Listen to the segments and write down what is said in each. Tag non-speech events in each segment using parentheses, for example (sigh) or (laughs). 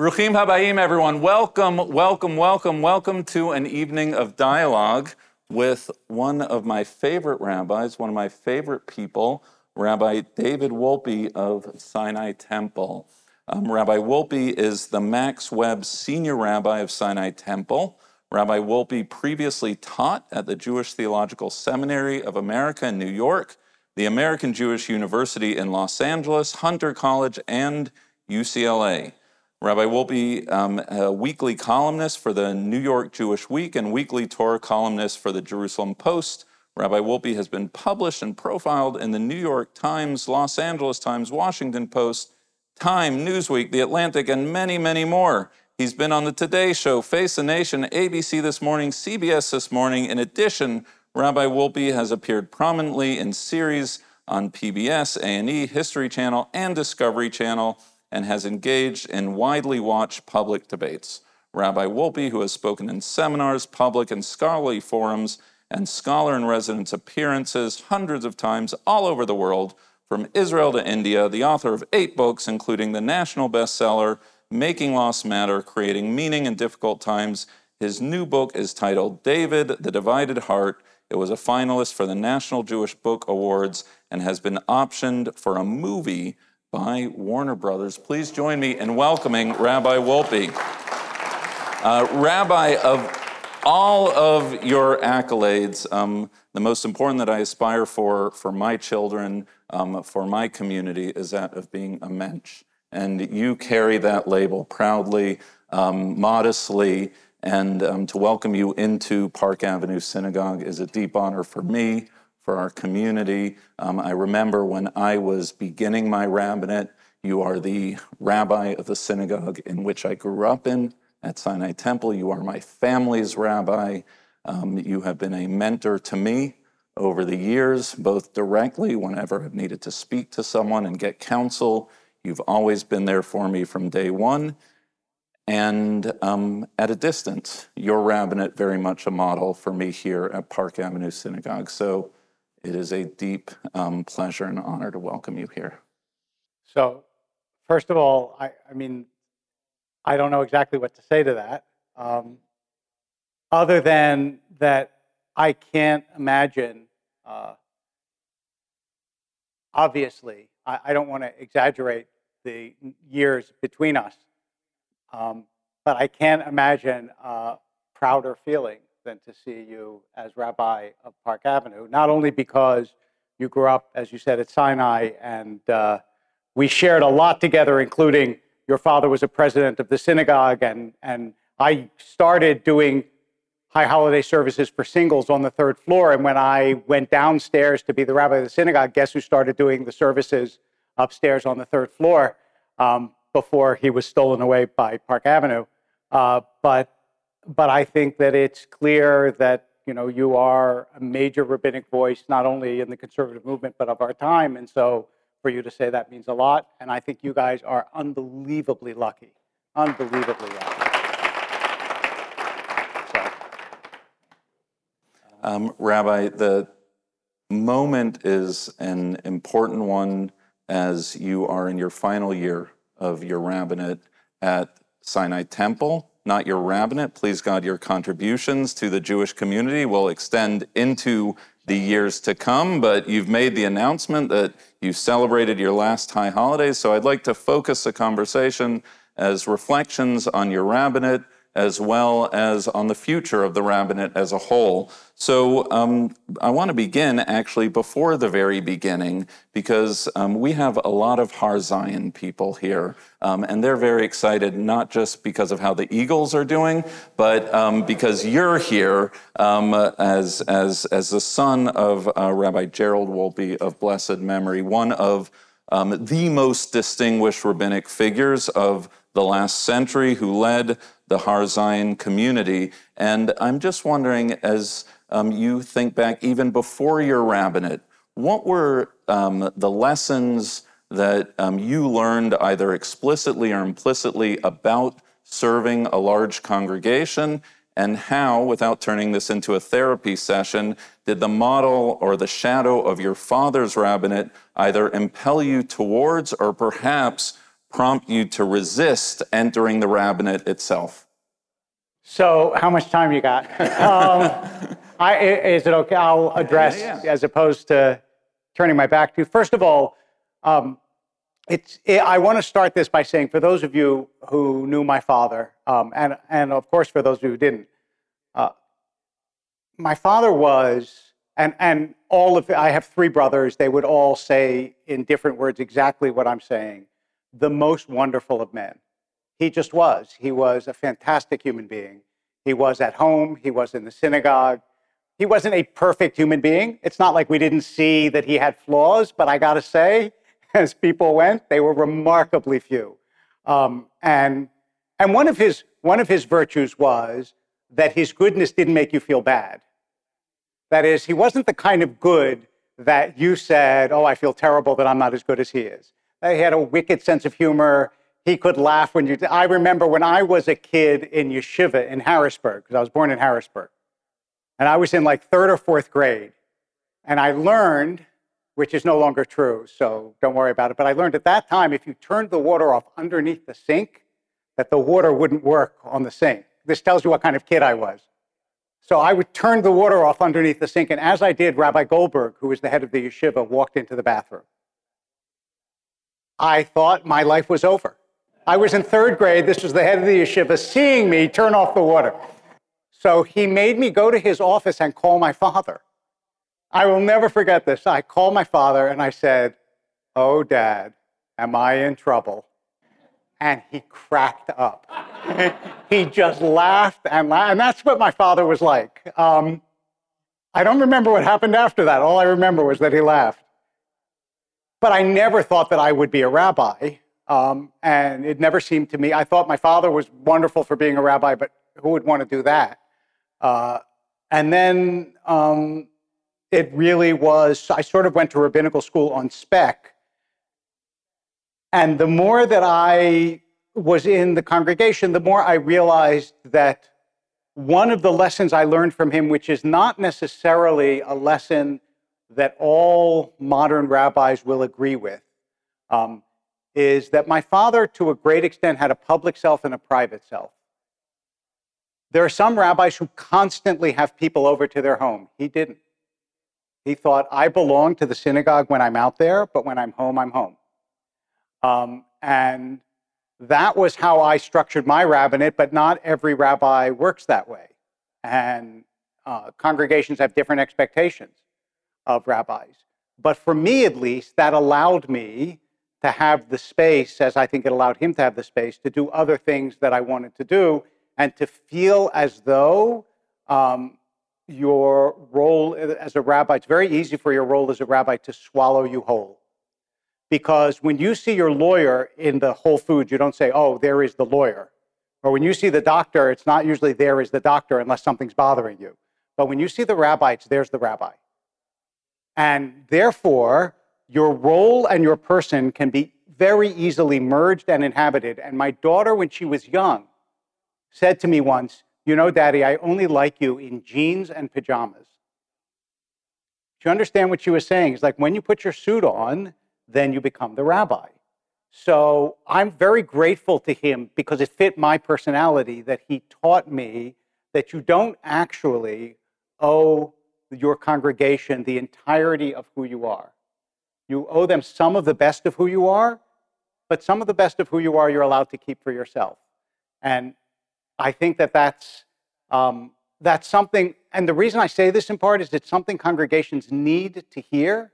Bruchim Habayim, everyone. Welcome, welcome, welcome, welcome to an evening of dialogue with one of my favorite rabbis, one of my favorite people, Rabbi David Wolpe of Sinai Temple. Um, Rabbi Wolpe is the Max Webb Senior Rabbi of Sinai Temple. Rabbi Wolpe previously taught at the Jewish Theological Seminary of America in New York, the American Jewish University in Los Angeles, Hunter College, and UCLA. Rabbi Wolpe, um, a weekly columnist for the New York Jewish Week and weekly Torah columnist for the Jerusalem Post. Rabbi Wolpe has been published and profiled in the New York Times, Los Angeles Times, Washington Post, Time, Newsweek, The Atlantic, and many, many more. He's been on the Today Show, Face the Nation, ABC this morning, CBS this morning. In addition, Rabbi Wolpe has appeared prominently in series on PBS, A&E, History Channel, and Discovery Channel, and has engaged in widely watched public debates. Rabbi Wolpe, who has spoken in seminars, public and scholarly forums, and scholar in residence appearances hundreds of times all over the world, from Israel to India, the author of eight books, including the national bestseller, Making Loss Matter Creating Meaning in Difficult Times. His new book is titled David, the Divided Heart. It was a finalist for the National Jewish Book Awards and has been optioned for a movie by Warner Brothers. Please join me in welcoming Rabbi Wolpe. Uh, Rabbi, of all of your accolades, um, the most important that I aspire for for my children, um, for my community, is that of being a mensch. And you carry that label proudly, um, modestly, and um, to welcome you into Park Avenue Synagogue is a deep honor for me, for our community. Um, I remember when I was beginning my rabbinate, you are the rabbi of the synagogue in which I grew up in at Sinai Temple. You are my family's rabbi. Um, you have been a mentor to me over the years, both directly whenever I've needed to speak to someone and get counsel. You've always been there for me from day one. And um, at a distance, your rabbinate very much a model for me here at Park Avenue Synagogue. So it is a deep um, pleasure and honor to welcome you here. So, first of all, I, I mean, I don't know exactly what to say to that, um, other than that I can't imagine. Uh, obviously, I, I don't want to exaggerate the years between us, um, but I can't imagine a prouder feeling than to see you as rabbi of Park Avenue. Not only because you grew up, as you said, at Sinai, and uh, we shared a lot together, including your father was a president of the synagogue, and, and I started doing high holiday services for singles on the third floor. And when I went downstairs to be the rabbi of the synagogue, guess who started doing the services upstairs on the third floor um, before he was stolen away by Park Avenue? Uh, but but I think that it's clear that you know you are a major rabbinic voice, not only in the conservative movement but of our time, and so for you to say that means a lot. And I think you guys are unbelievably lucky. Unbelievably lucky. So. Um, Rabbi, the moment is an important one as you are in your final year of your rabbinate at Sinai Temple. Not your rabbinate. Please God, your contributions to the Jewish community will extend into the years to come, but you've made the announcement that you celebrated your last high holidays. So I'd like to focus the conversation as reflections on your rabbinate, as well as on the future of the rabbinate as a whole. So um, I want to begin actually before the very beginning because um, we have a lot of Har Zion people here, um, and they're very excited not just because of how the Eagles are doing, but um, because you're here um, as as as the son of uh, Rabbi Gerald Wolpe of blessed memory, one of um, the most distinguished rabbinic figures of the last century who led the Har community. And I'm just wondering, as um, you think back even before your rabbinate, what were um, the lessons that um, you learned either explicitly or implicitly about serving a large congregation? And how, without turning this into a therapy session, did the model or the shadow of your father's rabbinate either impel you towards or perhaps prompt you to resist entering the rabbinate itself? So, how much time you got? (laughs) um, I, is it okay? I'll address yeah, yeah. as opposed to turning my back to. First of all, um, it's, it, I want to start this by saying, for those of you who knew my father, um, and and of course for those of you who didn't, uh, my father was, and and all of I have three brothers. They would all say in different words exactly what I'm saying. The most wonderful of men. He just was. He was a fantastic human being. He was at home. He was in the synagogue. He wasn't a perfect human being. It's not like we didn't see that he had flaws, but I got to say, (laughs) as people went, they were remarkably few. Um, and and one of his one of his virtues was that his goodness didn't make you feel bad. That is, he wasn't the kind of good that you said, "Oh, I feel terrible that I'm not as good as he is." He had a wicked sense of humor. He could laugh when you. I remember when I was a kid in yeshiva in Harrisburg, because I was born in Harrisburg, and I was in like third or fourth grade, and I learned, which is no longer true, so don't worry about it. But I learned at that time, if you turned the water off underneath the sink, that the water wouldn't work on the sink. This tells you what kind of kid I was. So I would turn the water off underneath the sink, and as I did, Rabbi Goldberg, who was the head of the yeshiva, walked into the bathroom. I thought my life was over. I was in third grade. This was the head of the yeshiva seeing me turn off the water. So he made me go to his office and call my father. I will never forget this. I called my father and I said, Oh, dad, am I in trouble? And he cracked up. (laughs) he just laughed and laughed. And that's what my father was like. Um, I don't remember what happened after that. All I remember was that he laughed. But I never thought that I would be a rabbi. Um, and it never seemed to me, I thought my father was wonderful for being a rabbi, but who would want to do that? Uh, and then um, it really was, I sort of went to rabbinical school on spec. And the more that I was in the congregation, the more I realized that one of the lessons I learned from him, which is not necessarily a lesson that all modern rabbis will agree with, um, is that my father, to a great extent, had a public self and a private self. There are some rabbis who constantly have people over to their home. He didn't. He thought, I belong to the synagogue when I'm out there, but when I'm home, I'm home. Um, and that was how I structured my rabbinate, but not every rabbi works that way. And uh, congregations have different expectations of rabbis. But for me, at least, that allowed me to have the space, as I think it allowed him to have the space, to do other things that I wanted to do and to feel as though um, your role as a rabbi, it's very easy for your role as a rabbi to swallow you whole. Because when you see your lawyer in the Whole Foods, you don't say, oh, there is the lawyer. Or when you see the doctor, it's not usually there is the doctor unless something's bothering you. But when you see the rabbi, it's there's the rabbi. And therefore, your role and your person can be very easily merged and inhabited. And my daughter, when she was young, said to me once, You know, Daddy, I only like you in jeans and pajamas. Do you understand what she was saying? It's like when you put your suit on, then you become the rabbi. So I'm very grateful to him because it fit my personality that he taught me that you don't actually owe your congregation the entirety of who you are. You owe them some of the best of who you are, but some of the best of who you are you're allowed to keep for yourself. And I think that that's, um, that's something, and the reason I say this in part is it's something congregations need to hear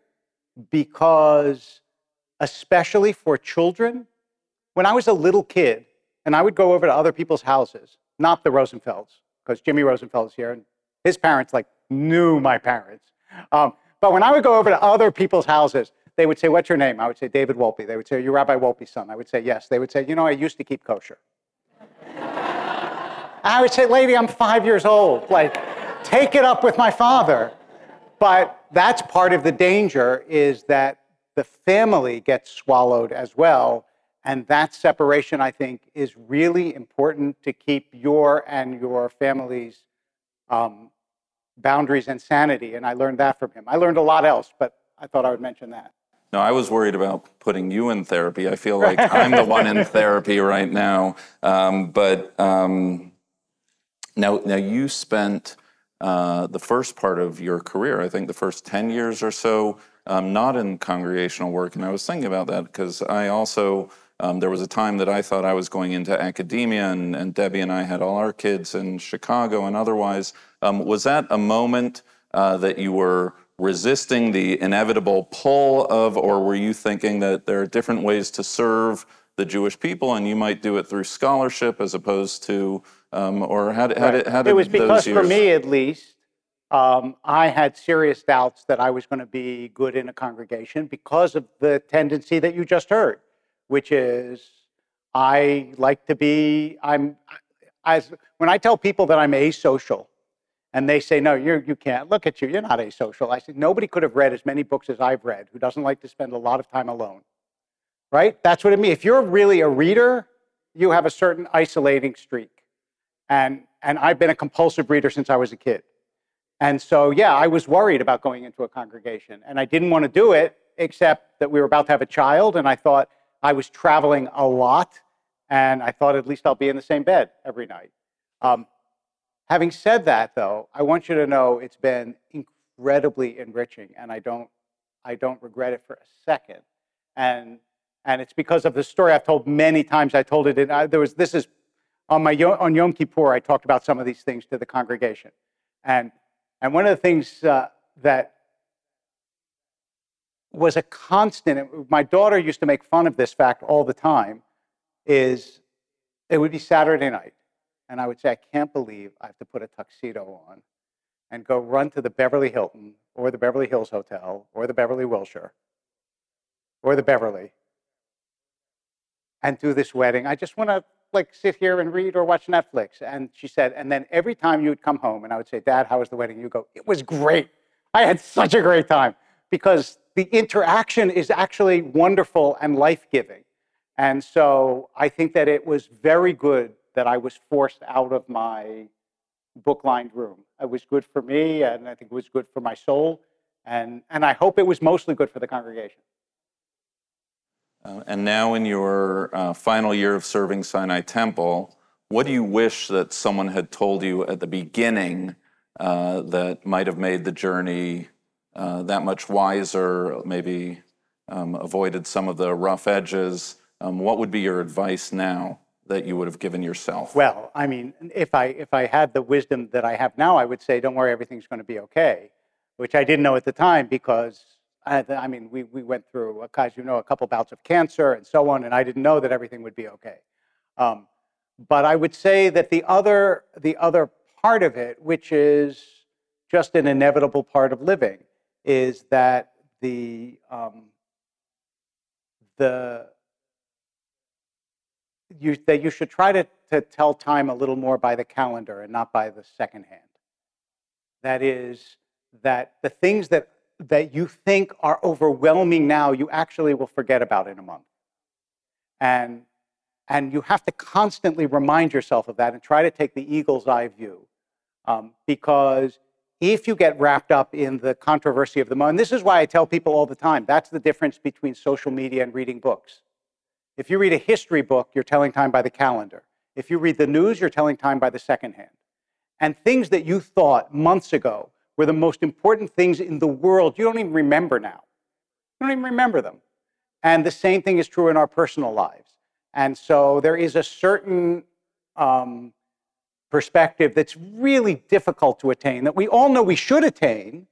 because, especially for children, when I was a little kid and I would go over to other people's houses, not the Rosenfelds, because Jimmy Rosenfeld is here and his parents like knew my parents. Um, but when I would go over to other people's houses, they would say, What's your name? I would say, David Wolpe. They would say, You're Rabbi Wolpe's son. I would say, Yes. They would say, You know, I used to keep kosher. I would say, Lady, I'm five years old. Like, take it up with my father. But that's part of the danger is that the family gets swallowed as well. And that separation, I think, is really important to keep your and your family's um, boundaries and sanity. And I learned that from him. I learned a lot else, but I thought I would mention that. No, I was worried about putting you in therapy. I feel (laughs) like I'm the one in therapy right now. Um, but um, now, now you spent uh, the first part of your career, I think the first 10 years or so, um, not in congregational work. And I was thinking about that because I also, um, there was a time that I thought I was going into academia, and, and Debbie and I had all our kids in Chicago and otherwise. Um, was that a moment uh, that you were resisting the inevitable pull of, or were you thinking that there are different ways to serve the Jewish people and you might do it through scholarship as opposed to, um, or how did, how did, how did it was because years... for me at least, um, I had serious doubts that I was going to be good in a congregation because of the tendency that you just heard, which is I like to be, I'm, as, when I tell people that I'm asocial, and they say, no, you're, you can't. Look at you. You're not asocial. I said, nobody could have read as many books as I've read who doesn't like to spend a lot of time alone. Right? That's what it means. If you're really a reader, you have a certain isolating streak. And, and I've been a compulsive reader since I was a kid. And so, yeah, I was worried about going into a congregation. And I didn't want to do it, except that we were about to have a child. And I thought I was traveling a lot. And I thought at least I'll be in the same bed every night. Um, Having said that, though, I want you to know it's been incredibly enriching, and I don't, I don't regret it for a second. And and it's because of the story I've told many times. I told it. In, I, there was this is on my on Yom Kippur. I talked about some of these things to the congregation, and and one of the things uh, that was a constant. My daughter used to make fun of this fact all the time. Is it would be Saturday night, and I would say, I can't believe I have to put a tuxedo on and go run to the Beverly Hilton or the Beverly Hills Hotel or the Beverly Wilshire or the Beverly and do this wedding. I just want to like sit here and read or watch Netflix. And she said, and then every time you would come home and I would say, Dad, how was the wedding? You go, it was great. I had such a great time because the interaction is actually wonderful and life giving. And so I think that it was very good that I was forced out of my book lined room. It was good for me, and I think it was good for my soul, and, and I hope it was mostly good for the congregation. Uh, and now, in your uh, final year of serving Sinai Temple, what do you wish that someone had told you at the beginning uh, that might have made the journey uh, that much wiser, maybe um, avoided some of the rough edges? Um, what would be your advice now? that you would have given yourself? Well, I mean, if I if I had the wisdom that I have now, I would say, "Don't worry, everything's going to be okay," which I didn't know at the time because I, I mean, we we went through, as you know, a couple bouts of cancer and so on, and I didn't know that everything would be okay. Um, but I would say that the other the other part of it, which is just an inevitable part of living, is that the um, the you, that you should try to, to tell time a little more by the calendar and not by the second hand. That is, that the things that, that you think are overwhelming now, you actually will forget about in a month. And, and you have to constantly remind yourself of that and try to take the eagle's eye view. Um, because if you get wrapped up in the controversy of the moment, this is why I tell people all the time that's the difference between social media and reading books. If you read a history book, you're telling time by the calendar. If you read the news, you're telling time by the second hand. And things that you thought months ago were the most important things in the world, you don't even remember now. You don't even remember them. And the same thing is true in our personal lives. And so there is a certain um, perspective that's really difficult to attain, that we all know we should attain,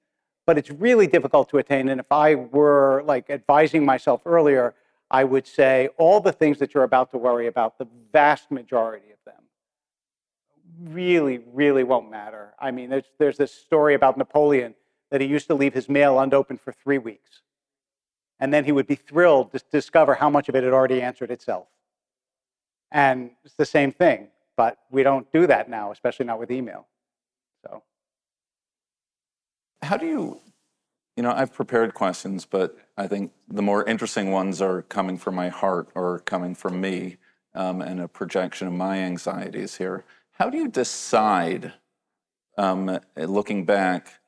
but it's really difficult to attain. And if I were like advising myself earlier, I would say all the things that you're about to worry about, the vast majority of them really, really won't matter. I mean, there's, there's this story about Napoleon that he used to leave his mail unopened for three weeks. And then he would be thrilled to discover how much of it had already answered itself. And it's the same thing, but we don't do that now, especially not with email. So, how do you, you know, I've prepared questions, but I think the more interesting ones are coming from my heart or coming from me um, and a projection of my anxieties here. How do you decide, um, looking back,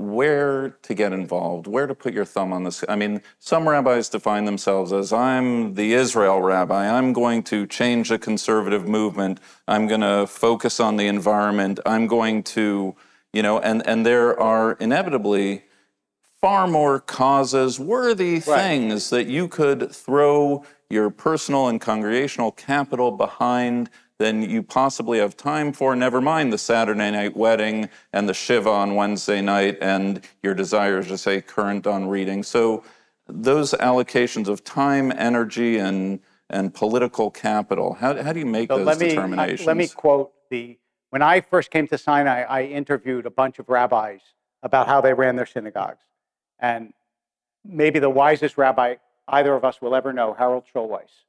where to get involved, where to put your thumb on this. I mean, some rabbis define themselves as I'm the Israel rabbi, I'm going to change the conservative movement, I'm going to focus on the environment, I'm going to, you know, and, and there are inevitably far more causes, worthy right. things that you could throw your personal and congregational capital behind than you possibly have time for, never mind the Saturday night wedding and the Shiva on Wednesday night and your desires to stay current on reading. So those allocations of time, energy, and and political capital. How, how do you make so those let me, determinations? let me quote the when I first came to Sinai, I interviewed a bunch of rabbis about how they ran their synagogues. And maybe the wisest rabbi either of us will ever know, Harold Schulweis,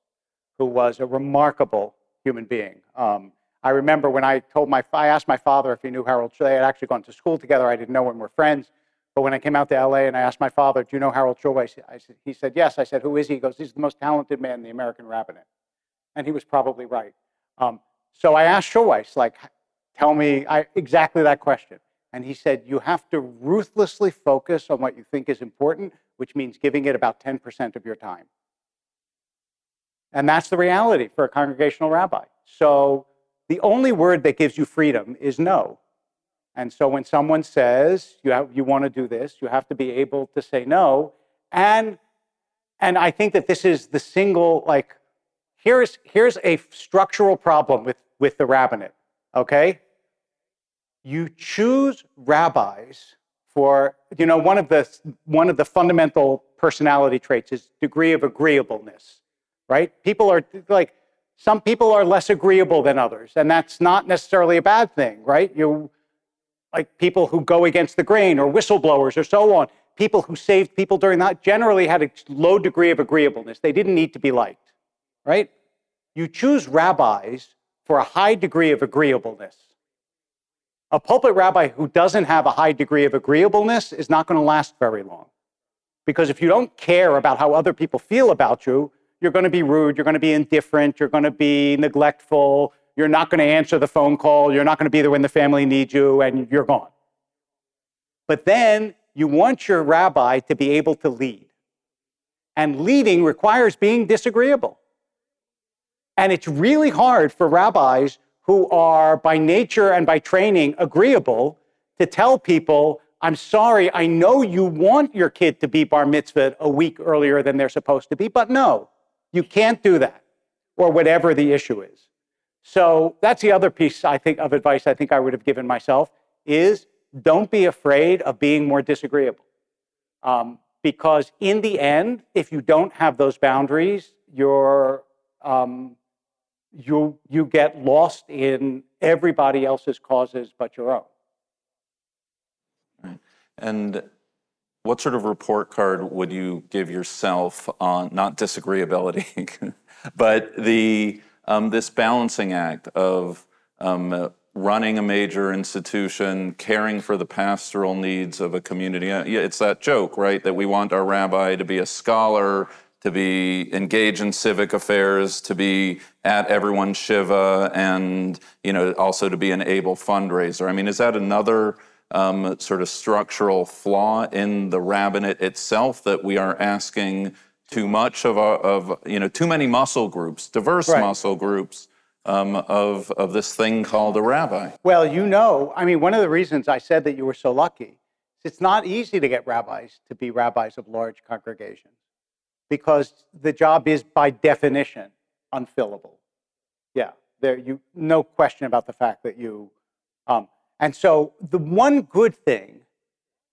who was a remarkable human being. Um, I remember when I told my, I asked my father if he knew Harold. They had actually gone to school together. I didn't know him. We're friends. But when I came out to LA and I asked my father, "Do you know Harold Schulweis?" I said, he said, "Yes." I said, "Who is he?" He goes, "He's the most talented man in the American rabbinate," and he was probably right. Um, so I asked Schulweis, like, tell me I, exactly that question, and he said, "You have to ruthlessly focus on what you think is important, which means giving it about 10% of your time." And that's the reality for a congregational rabbi. So the only word that gives you freedom is no. And so when someone says you, have, you want to do this, you have to be able to say no. And, and I think that this is the single, like, here's, here's a structural problem with, with the rabbinate, okay? You choose rabbis for, you know, one of the, one of the fundamental personality traits is degree of agreeableness right? People are like, some people are less agreeable than others, and that's not necessarily a bad thing, right? You, like people who go against the grain or whistleblowers or so on, people who saved people during that generally had a low degree of agreeableness. They didn't need to be liked, right? You choose rabbis for a high degree of agreeableness. A pulpit rabbi who doesn't have a high degree of agreeableness is not going to last very long. Because if you don't care about how other people feel about you, you're going to be rude, you're going to be indifferent, you're going to be neglectful, you're not going to answer the phone call, you're not going to be there when the family needs you, and you're gone. But then you want your rabbi to be able to lead. And leading requires being disagreeable. And it's really hard for rabbis who are by nature and by training agreeable to tell people, I'm sorry, I know you want your kid to be bar mitzvah a week earlier than they're supposed to be, but no, you can't do that, or whatever the issue is. So that's the other piece I think of advice I think I would have given myself is don't be afraid of being more disagreeable. Um, because in the end, if you don't have those boundaries, you're, um, you, you get lost in everybody else's causes but your own. Right. And what sort of report card would you give yourself on not disagreeability, (laughs) but the um, this balancing act of um, running a major institution, caring for the pastoral needs of a community? Uh, it's that joke, right? That we want our rabbi to be a scholar, to be engaged in civic affairs, to be at everyone's shiva, and you know also to be an able fundraiser. I mean, is that another? Um, sort of structural flaw in the rabbinate itself that we are asking too much of, a, of you know too many muscle groups, diverse right. muscle groups um, of of this thing called a rabbi. Well, you know, I mean, one of the reasons I said that you were so lucky, is it's not easy to get rabbis to be rabbis of large congregations because the job is by definition unfillable. Yeah, There, you no question about the fact that you. Um, and so the one good thing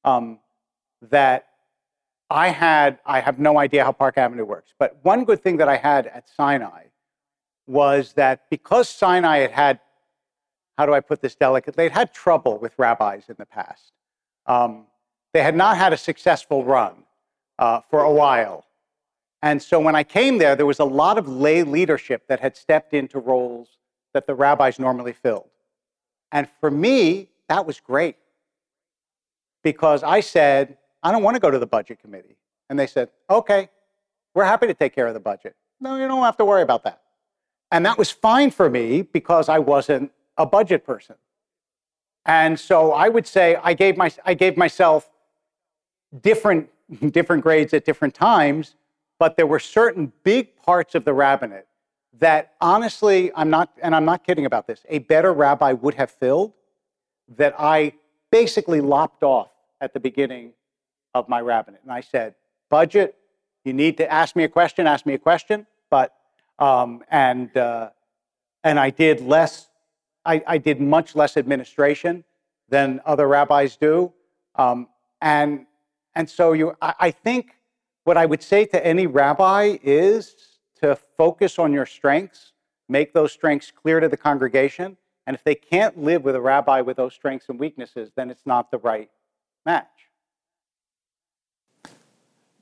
um, that I had, I have no idea how Park Avenue works, but one good thing that I had at Sinai was that because Sinai had had, how do I put this delicately, they'd had trouble with rabbis in the past. Um, they had not had a successful run uh, for a while. And so when I came there, there was a lot of lay leadership that had stepped into roles that the rabbis normally filled. And for me, that was great because I said, I don't want to go to the budget committee. And they said, okay, we're happy to take care of the budget. No, you don't have to worry about that. And that was fine for me because I wasn't a budget person. And so I would say I gave, my, I gave myself different, different grades at different times, but there were certain big parts of the rabbinate that honestly, I'm not, and I'm not kidding about this, a better rabbi would have filled that I basically lopped off at the beginning of my rabbinate. And I said, budget, you need to ask me a question, ask me a question. But, um, and, uh, and I did less, I, I, did much less administration than other rabbis do. Um, and, and so you, I, I think what I would say to any rabbi is to focus on your strengths, make those strengths clear to the congregation. And if they can't live with a rabbi with those strengths and weaknesses, then it's not the right match.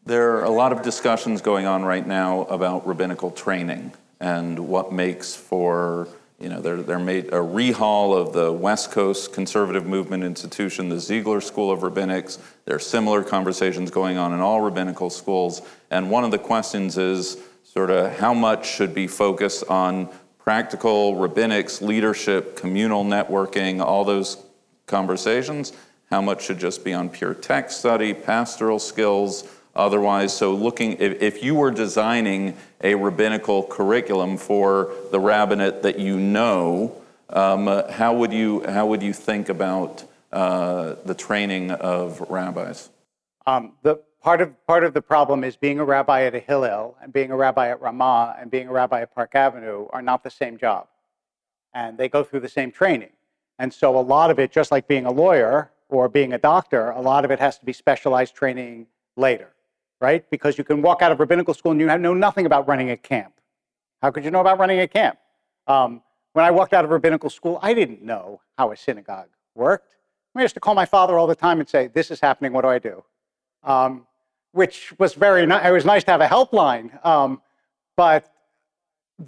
There are a lot of discussions going on right now about rabbinical training and what makes for, you know, they're, made a rehaul of the West Coast conservative movement institution, the Ziegler School of Rabbinics. There are similar conversations going on in all rabbinical schools. And one of the questions is sort of how much should be focused on practical rabbinics, leadership, communal networking, all those conversations. How much should just be on pure text study, pastoral skills, otherwise. So, looking, if, if you were designing a rabbinical curriculum for the rabbinate that you know, um, how, would you, how would you think about uh, the training of rabbis? Um, the part of part of the problem is being a rabbi at a Hillel and being a rabbi at Ramah and being a rabbi at Park Avenue are not the same job, and they go through the same training. And so a lot of it, just like being a lawyer or being a doctor, a lot of it has to be specialized training later right? Because you can walk out of rabbinical school and you know nothing about running a camp. How could you know about running a camp? Um, when I walked out of rabbinical school, I didn't know how a synagogue worked. I used to call my father all the time and say, "This is happening. What do I do?" Um, which was very nice. It was nice to have a helpline, um, but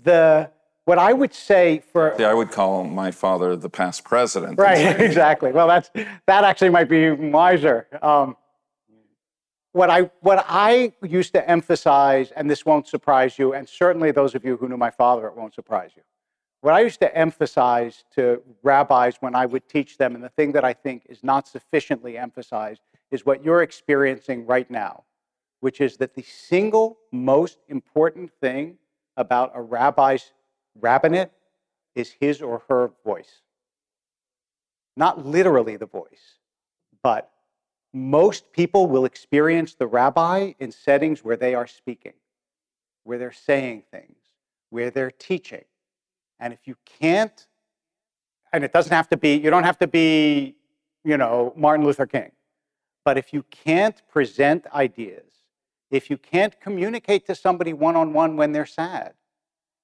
the what I would say for yeah, I would call my father the past president. Right, (laughs) exactly. Well, that's that actually might be wiser. Um, what I, what I used to emphasize, and this won't surprise you, and certainly those of you who knew my father, it won't surprise you. What I used to emphasize to rabbis when I would teach them, and the thing that I think is not sufficiently emphasized, is what you're experiencing right now, which is that the single most important thing about a rabbi's rabbinate is his or her voice. Not literally the voice, but most people will experience the rabbi in settings where they are speaking, where they're saying things, where they're teaching. And if you can't, and it doesn't have to be, you don't have to be, you know, Martin Luther King, but if you can't present ideas, if you can't communicate to somebody one on one when they're sad,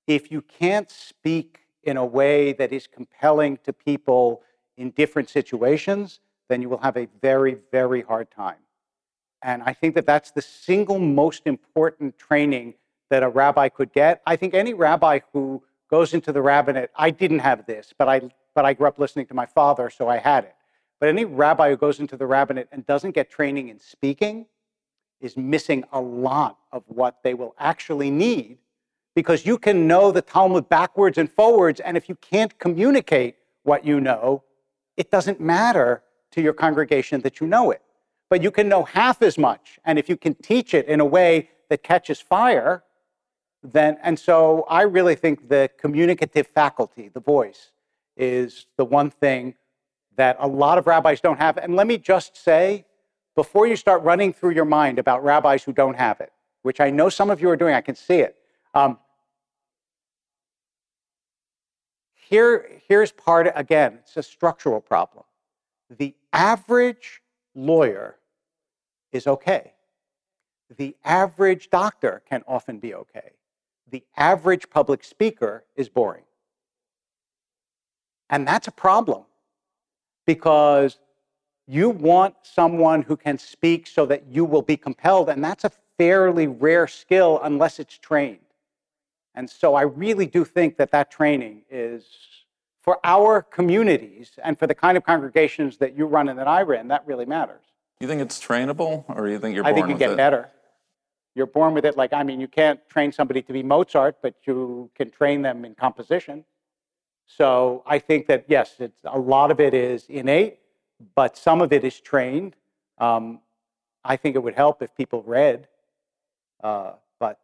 if you can't speak in a way that is compelling to people in different situations, then you will have a very, very hard time. And I think that that's the single most important training that a rabbi could get. I think any rabbi who goes into the rabbinate, I didn't have this, but I, but I grew up listening to my father, so I had it. But any rabbi who goes into the rabbinate and doesn't get training in speaking is missing a lot of what they will actually need because you can know the Talmud backwards and forwards, and if you can't communicate what you know, it doesn't matter to your congregation that you know it. But you can know half as much. And if you can teach it in a way that catches fire, then, and so I really think the communicative faculty, the voice, is the one thing that a lot of rabbis don't have. And let me just say, before you start running through your mind about rabbis who don't have it, which I know some of you are doing, I can see it. Um, here, here's part, again, it's a structural problem. The average lawyer is okay. The average doctor can often be okay. The average public speaker is boring. And that's a problem because you want someone who can speak so that you will be compelled, and that's a fairly rare skill unless it's trained. And so I really do think that that training is for our communities and for the kind of congregations that you run and that I ran, that really matters. You think it's trainable, or you think you're I think you get it? better. You're born with it. Like, I mean, you can't train somebody to be Mozart, but you can train them in composition. So I think that, yes, it's, a lot of it is innate, but some of it is trained. Um, I think it would help if people read, uh, but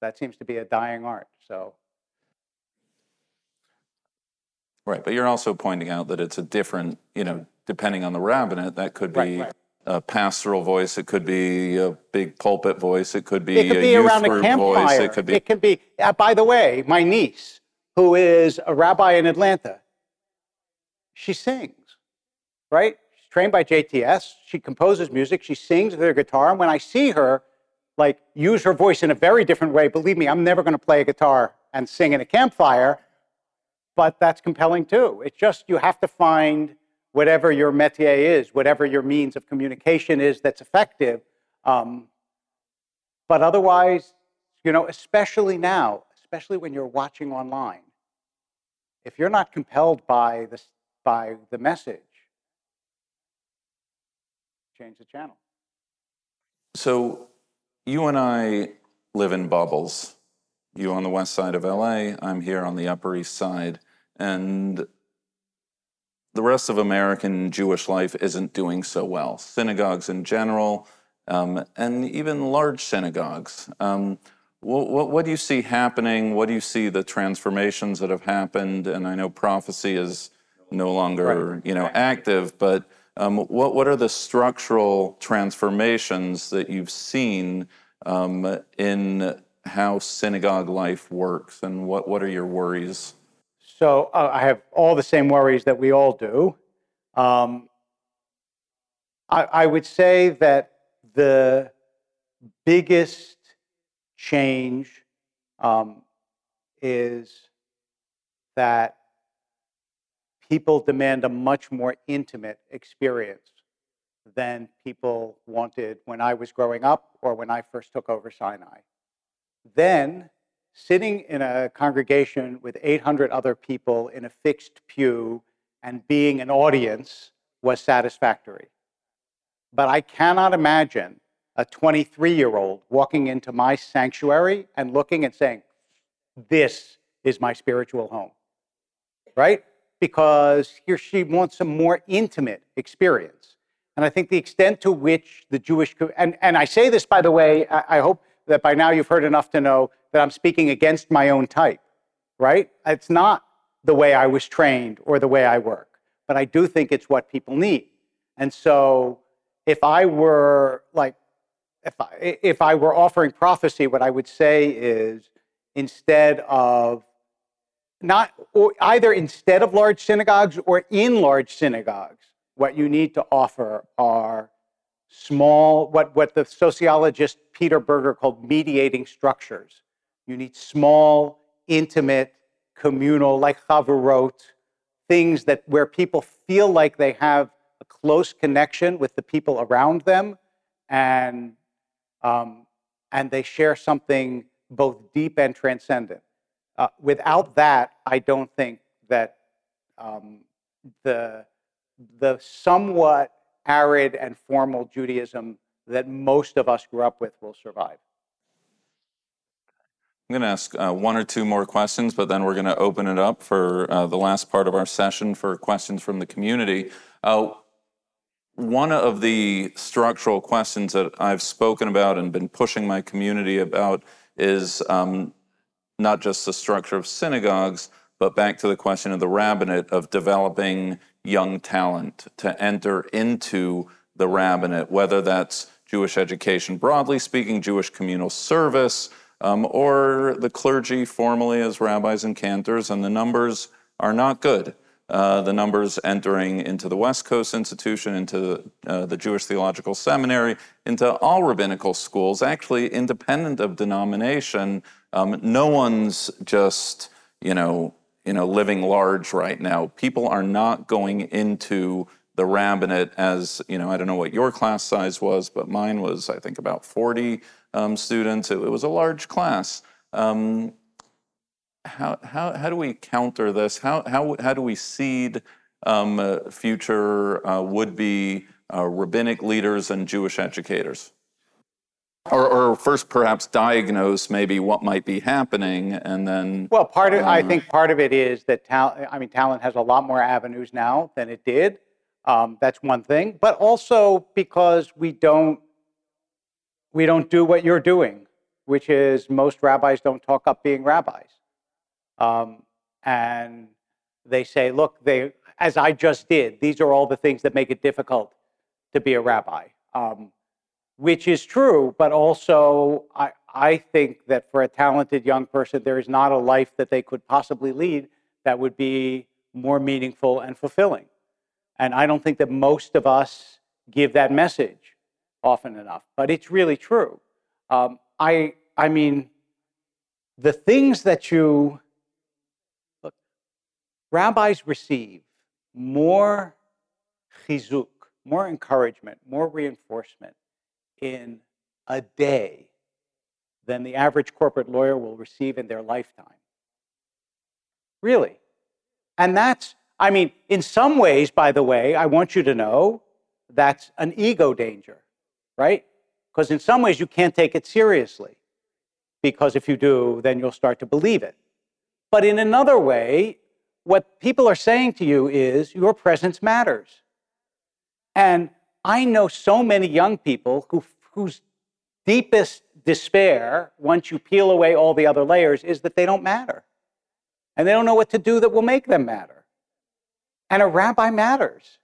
that seems to be a dying art. So Right, but you're also pointing out that it's a different, you know, depending on the rabbinate, that could be right. a pastoral voice, it could be a big pulpit voice, it could be it could a be youth around a campfire. voice, it could be. It could be. Uh, by the way, my niece, who is a rabbi in Atlanta, she sings, right? She's trained by JTS. She composes music. She sings with her guitar. And when I see her, like use her voice in a very different way, believe me, I'm never going to play a guitar and sing in a campfire. But that's compelling too. It's just you have to find whatever your métier is, whatever your means of communication is that's effective. Um, but otherwise, you know, especially now, especially when you're watching online, if you're not compelled by the, by the message, change the channel. So you and I live in bubbles. You on the west side of LA, I'm here on the Upper East Side. And the rest of American Jewish life isn't doing so well. Synagogues in general, um, and even large synagogues. Um, what, what, what do you see happening? What do you see the transformations that have happened? And I know prophecy is no longer, you know, active, but um, what, what are the structural transformations that you've seen um, in how synagogue life works, and what, what are your worries? So uh, I have all the same worries that we all do. Um, I, I would say that the biggest change um, is that people demand a much more intimate experience than people wanted when I was growing up or when I first took over Sinai. Then, sitting in a congregation with 800 other people in a fixed pew and being an audience was satisfactory. But I cannot imagine a 23 year old walking into my sanctuary and looking and saying, This is my spiritual home, right? Because he or she wants a more intimate experience. And I think the extent to which the Jewish, and, and I say this, by the way, I, I hope that by now you've heard enough to know that I'm speaking against my own type, right? It's not the way I was trained or the way I work, but I do think it's what people need. And so if I were like, if I, if I were offering prophecy, what I would say is instead of not either instead of large synagogues or in large synagogues, what you need to offer are small, what, what the sociologist Peter Berger called mediating structures. You need small, intimate, communal, like Chavurot, things that where people feel like they have a close connection with the people around them and, um, and they share something both deep and transcendent. Uh, without that, I don't think that um, the, the somewhat arid and formal Judaism that most of us grew up with will survive. I'm going to ask uh, one or two more questions, but then we're going to open it up for uh, the last part of our session for questions from the community. Uh, one of the structural questions that I've spoken about and been pushing my community about is um, not just the structure of synagogues, but back to the question of the rabbinate of developing young talent to enter into the rabbinate, whether that's Jewish education broadly speaking, Jewish communal service, um, or the clergy formally as rabbis and cantors, and the numbers are not good. Uh, the numbers entering into the West Coast Institution, into uh, the Jewish Theological Seminary, into all rabbinical schools, actually independent of denomination. Um, no one's just, you know, you know, living large right now. People are not going into the rabbinate as, you know, I don't know what your class size was, but mine was, I think, about 40 um, students. It, it, was a large class. Um, how, how, how do we counter this? How, how, how do we seed um, uh, future uh, would be uh, rabbinic leaders and Jewish educators? Or, or, first, perhaps diagnose maybe what might be happening, and then. Well, part of I uh, think part of it is that talent. I mean, talent has a lot more avenues now than it did. Um, that's one thing, but also because we don't we don't do what you're doing, which is most rabbis don't talk up being rabbis. Um, and they say, look, they, as I just did, these are all the things that make it difficult to be a rabbi, um, which is true, but also I, I think that for a talented young person, there is not a life that they could possibly lead that would be more meaningful and fulfilling. And I don't think that most of us give that message often enough, but it's really true. Um, I, I mean, the things that you look, rabbis receive more chizuk, more encouragement, more reinforcement in a day than the average corporate lawyer will receive in their lifetime. Really. And that's, I mean, in some ways, by the way, I want you to know that's an ego danger, right? Because in some ways, you can't take it seriously. Because if you do, then you'll start to believe it. But in another way, what people are saying to you is your presence matters. And I know so many young people who, whose deepest despair, once you peel away all the other layers, is that they don't matter. And they don't know what to do that will make them matter. And a rabbi matters.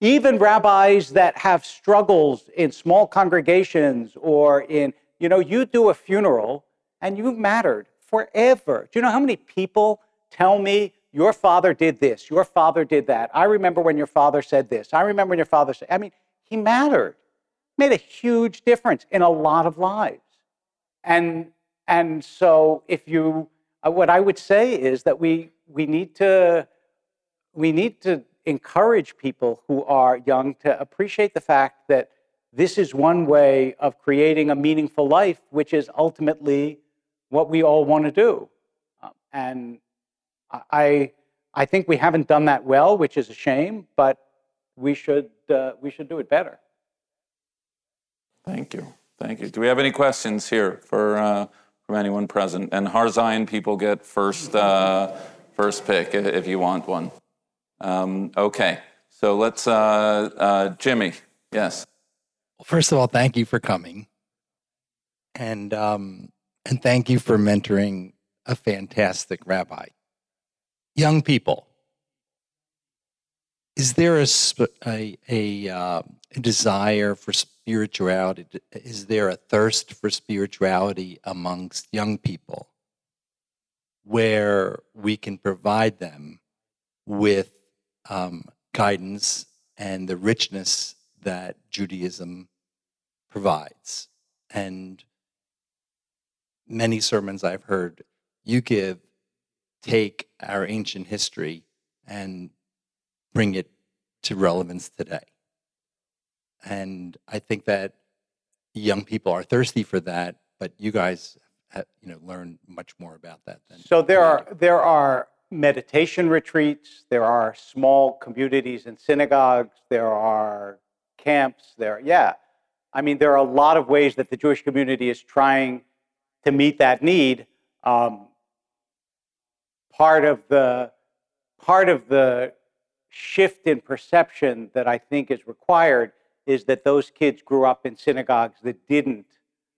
Even rabbis that have struggles in small congregations or in, you know, you do a funeral and you've mattered forever. Do you know how many people tell me your father did this. Your father did that. I remember when your father said this. I remember when your father said, I mean, he mattered, made a huge difference in a lot of lives. And, and so if you, uh, what I would say is that we, we need to, we need to encourage people who are young to appreciate the fact that this is one way of creating a meaningful life, which is ultimately what we all want to do. Um, and I, I think we haven't done that well, which is a shame, but we should, uh, we should do it better. Thank you. Thank you. Do we have any questions here for, uh, from anyone present? And Har Zion people get first, uh, first pick if you want one. Um, okay, so let's, uh, uh, Jimmy, yes. Well, first of all, thank you for coming. And, um, and thank you for mentoring a fantastic rabbi young people, is there a, a, a, uh, desire for spirituality? Is there a thirst for spirituality amongst young people where we can provide them with um, guidance and the richness that Judaism provides? And many sermons I've heard you give take our ancient history and bring it to relevance today. And I think that young people are thirsty for that, but you guys have, you know, learn much more about that than So there are there are meditation retreats, there are small communities and synagogues, there are camps, there yeah. I mean, there are a lot of ways that the Jewish community is trying to meet that need. Um, part of the part of the shift in perception that I think is required is that those kids grew up in synagogues that didn't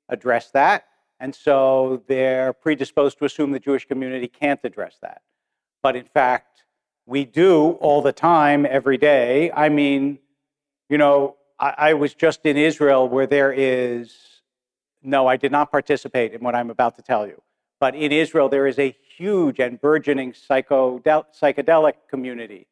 address that. And so they're predisposed to assume the Jewish community can't address that. But in fact, we do all the time, every day. I mean, you know, I, I was just in Israel where there is, no, I did not participate in what I'm about to tell you. But in Israel, there is a huge and burgeoning psychedelic community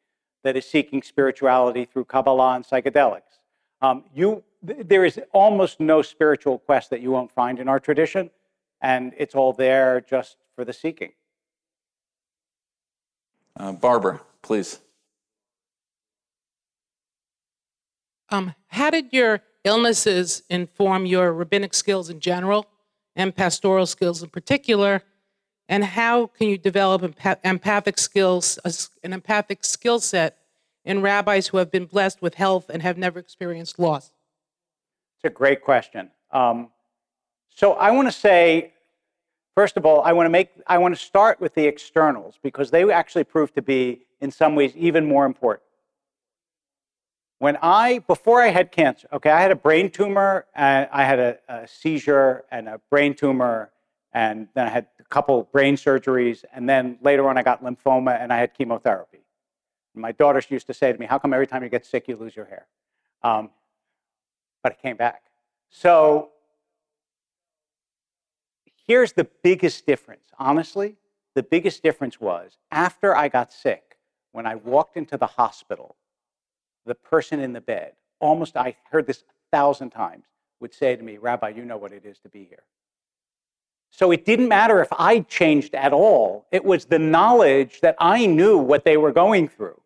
that is seeking spirituality through Kabbalah and psychedelics. Um, you, there is almost no spiritual quest that you won't find in our tradition, and it's all there just for the seeking. Uh, Barbara, please. Um, how did your illnesses inform your rabbinic skills in general and pastoral skills in particular? And how can you develop empathic skills, an empathic skill set in rabbis who have been blessed with health and have never experienced loss? It's a great question. Um, so I want to say, first of all, I want to make, I want to start with the externals because they actually prove to be, in some ways, even more important. When I, before I had cancer, okay, I had a brain tumor, I had a, a seizure and a brain tumor, and then I had a couple brain surgeries, and then later on I got lymphoma and I had chemotherapy. And my daughter used to say to me, How come every time you get sick you lose your hair? Um, but it came back. So here's the biggest difference. Honestly, the biggest difference was after I got sick, when I walked into the hospital, the person in the bed, almost, I heard this a thousand times, would say to me, Rabbi, you know what it is to be here. So it didn't matter if I changed at all. It was the knowledge that I knew what they were going through.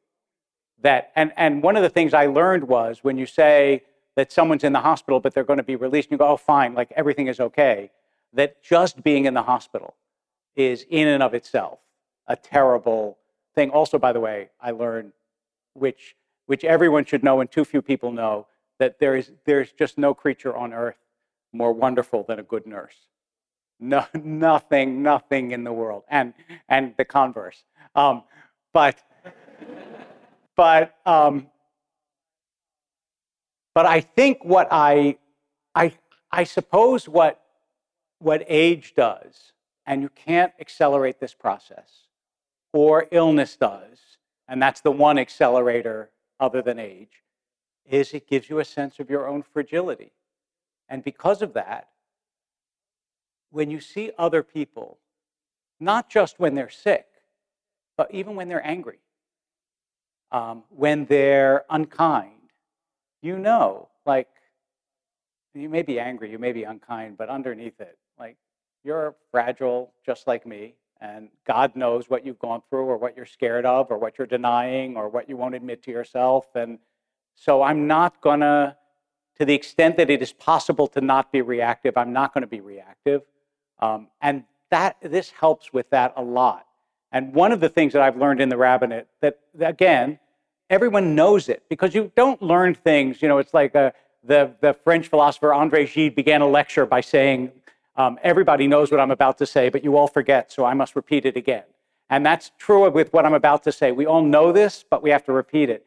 That, and, and one of the things I learned was when you say that someone's in the hospital but they're going to be released, and you go, oh, fine, like everything is okay, that just being in the hospital is in and of itself a terrible thing. Also, by the way, I learned, which which everyone should know and too few people know, that there is there's just no creature on earth more wonderful than a good nurse. No, nothing, nothing in the world, and and the converse. Um, but but um, but I think what I I I suppose what what age does, and you can't accelerate this process, or illness does, and that's the one accelerator other than age, is it gives you a sense of your own fragility. And because of that, when you see other people, not just when they're sick, but even when they're angry, um, when they're unkind, you know, like, you may be angry, you may be unkind, but underneath it, like, you're fragile just like me. And God knows what you've gone through or what you're scared of or what you're denying or what you won't admit to yourself. And so I'm not going to, to the extent that it is possible to not be reactive, I'm not going to be reactive. Um, and that this helps with that a lot. And one of the things that I've learned in the rabbinate that, again, everyone knows it because you don't learn things. You know, it's like a, uh, the, the French philosopher Andre Gide began a lecture by saying, um, everybody knows what I'm about to say, but you all forget, so I must repeat it again. And that's true with what I'm about to say. We all know this, but we have to repeat it.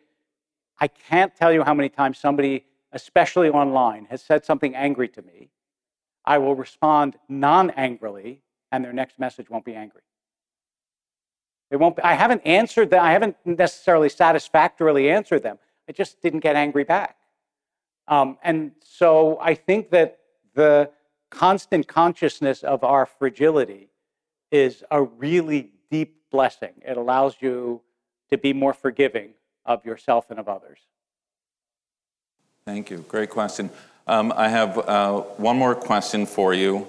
I can't tell you how many times somebody, especially online, has said something angry to me. I will respond non angrily, and their next message won't be angry. It won't be, I haven't answered them, I haven't necessarily satisfactorily answered them. I just didn't get angry back. Um, and so I think that the constant consciousness of our fragility is a really deep blessing. It allows you to be more forgiving of yourself and of others. Thank you. Great question. Um, I have uh, one more question for you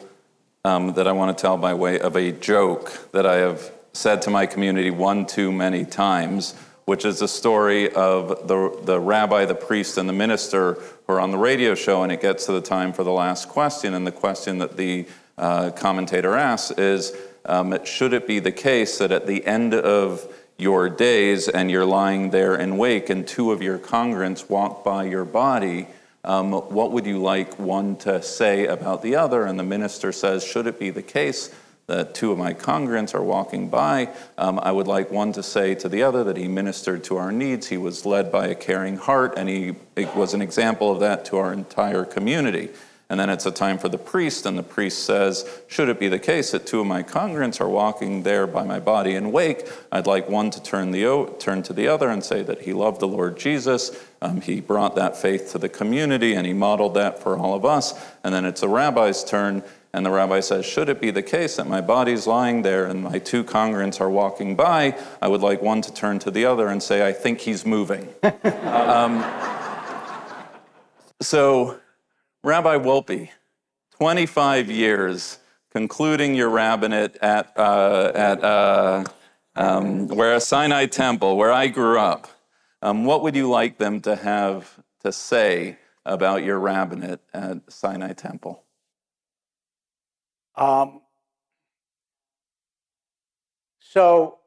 um, that I want to tell by way of a joke that I have said to my community one too many times, which is the story of the, the rabbi, the priest, and the minister who are on the radio show, and it gets to the time for the last question. And the question that the uh, commentator asks is um, Should it be the case that at the end of your days and you're lying there in wake, and two of your congregants walk by your body? Um, what would you like one to say about the other? And the minister says, Should it be the case that two of my congregants are walking by. Um, I would like one to say to the other that he ministered to our needs. He was led by a caring heart, and he was an example of that to our entire community. And then it's a time for the priest, and the priest says, Should it be the case that two of my congregants are walking there by my body in wake, I'd like one to turn, the, turn to the other and say that he loved the Lord Jesus. Um, he brought that faith to the community, and he modeled that for all of us. And then it's a rabbi's turn, And the rabbi says, Should it be the case that my body's lying there and my two congregants are walking by, I would like one to turn to the other and say, I think he's moving. (laughs) um, so, Rabbi Wolpe, 25 years concluding your rabbinate at, uh, at uh, um, where Sinai Temple, where I grew up. Um, what would you like them to have to say about your rabbinate at Sinai Temple? Um, so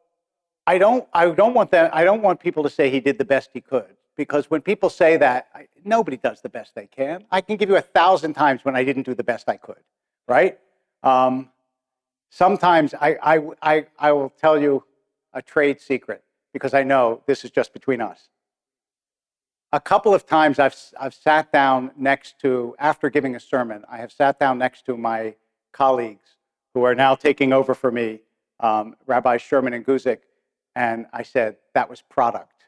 I don't, I don't want that. I don't want people to say he did the best he could because when people say that, I, nobody does the best they can. I can give you a thousand times when I didn't do the best I could, right? Um, sometimes I, I, I, I will tell you a trade secret because I know this is just between us. A couple of times I've, I've sat down next to, after giving a sermon, I have sat down next to my colleagues who are now taking over for me, um, Rabbi Sherman and Guzik, and I said, that was product.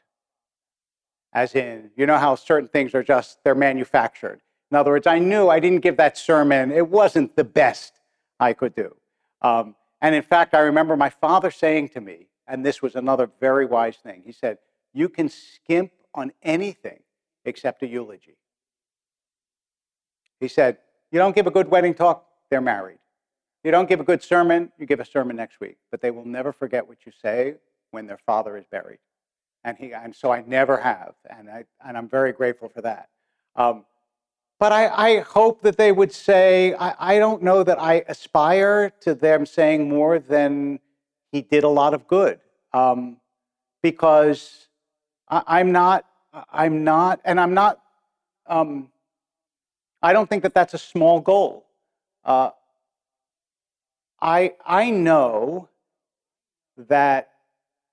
As in, you know how certain things are just, they're manufactured. In other words, I knew I didn't give that sermon, it wasn't the best I could do. Um, and in fact, I remember my father saying to me, and this was another very wise thing, he said, You can skimp on anything except a eulogy. He said, You don't give a good wedding talk, they're married. You don't give a good sermon, you give a sermon next week. But they will never forget what you say when their father is buried. And, he, and so I never have, and, I, and I'm very grateful for that. Um, but I, I, hope that they would say, I, I, don't know that I aspire to them saying more than he did a lot of good. Um, because I, am not, I'm not, and I'm not, um, I don't think that that's a small goal. Uh, I, I know that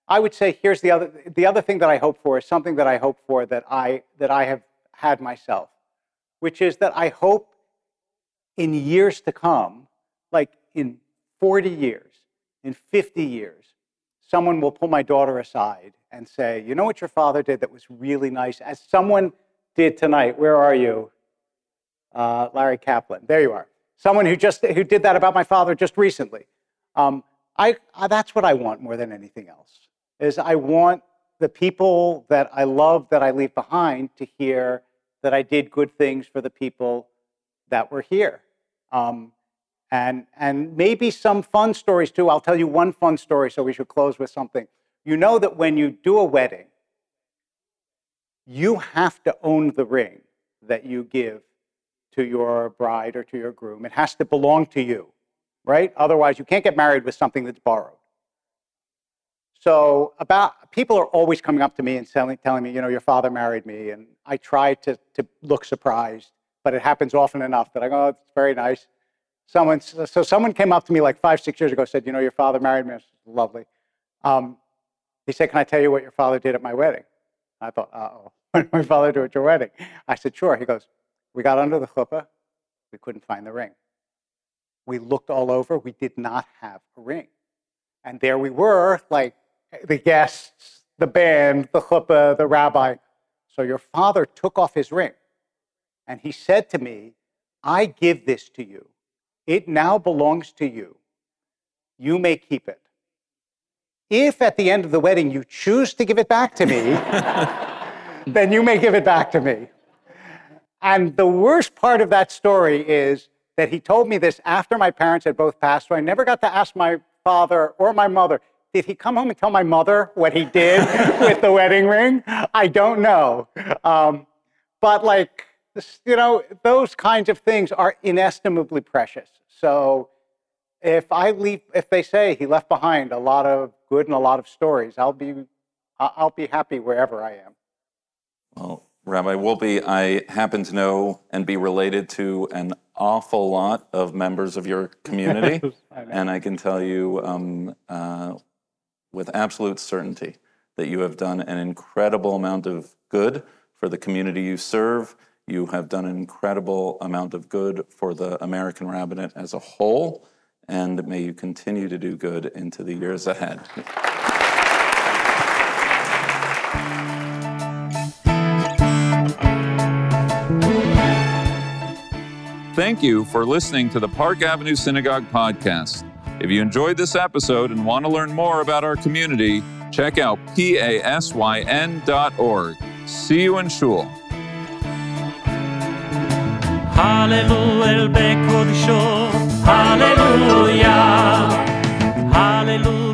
I would say here's the other, the other thing that I hope for is something that I hope for that I, that I have had myself which is that I hope in years to come, like in 40 years, in 50 years, someone will pull my daughter aside and say, You know what your father did that was really nice? As someone did tonight, where are you? Uh, Larry Kaplan. There you are. Someone who just who did that about my father just recently. Um, I, I, that's what I want more than anything else. Is I want the people that I love that I leave behind to hear that I did good things for the people that were here. Um, and, and maybe some fun stories too. I'll tell you one fun story, so we should close with something. You know that when you do a wedding, you have to own the ring that you give to your bride or to your groom. It has to belong to you, right? Otherwise, you can't get married with something that's borrowed. So about people are always coming up to me and telling, telling me, you know, your father married me, and I try to to look surprised, but it happens often enough that I go, oh, it's very nice. Someone, so someone came up to me like five, six years ago, said, you know, your father married me. I said, lovely. Um, he said, can I tell you what your father did at my wedding? I thought, uh oh, (laughs) what did my father do at your wedding? I said, sure. He goes, we got under the chuppah, we couldn't find the ring. We looked all over, we did not have a ring. And there we were, like the guests, the band, the chuppah, the rabbi. So your father took off his ring and he said to me, I give this to you. It now belongs to you. You may keep it. If at the end of the wedding you choose to give it back to me, (laughs) then you may give it back to me. And the worst part of that story is that he told me this after my parents had both passed, so I never got to ask my father or my mother, did he come home and tell my mother what he did (laughs) with the wedding ring? I don't know. Um, but like, you know, those kinds of things are inestimably precious. So if I leave, if they say he left behind a lot of good and a lot of stories, I'll be, I'll be happy wherever I am. Well, Rabbi Wolpe, I happen to know and be related to an awful lot of members of your community, (laughs) and I can tell you um, uh, with absolute certainty that you have done an incredible amount of good for the community you serve. You have done an incredible amount of good for the American rabbinate as a whole, and may you continue to do good into the years ahead. Thank you for listening to the Park Avenue Synagogue podcast. If you enjoyed this episode and want to learn more about our community, check out pasyn.org. See you in Shul. Hallelujah, el Hallelujah, Hallelujah.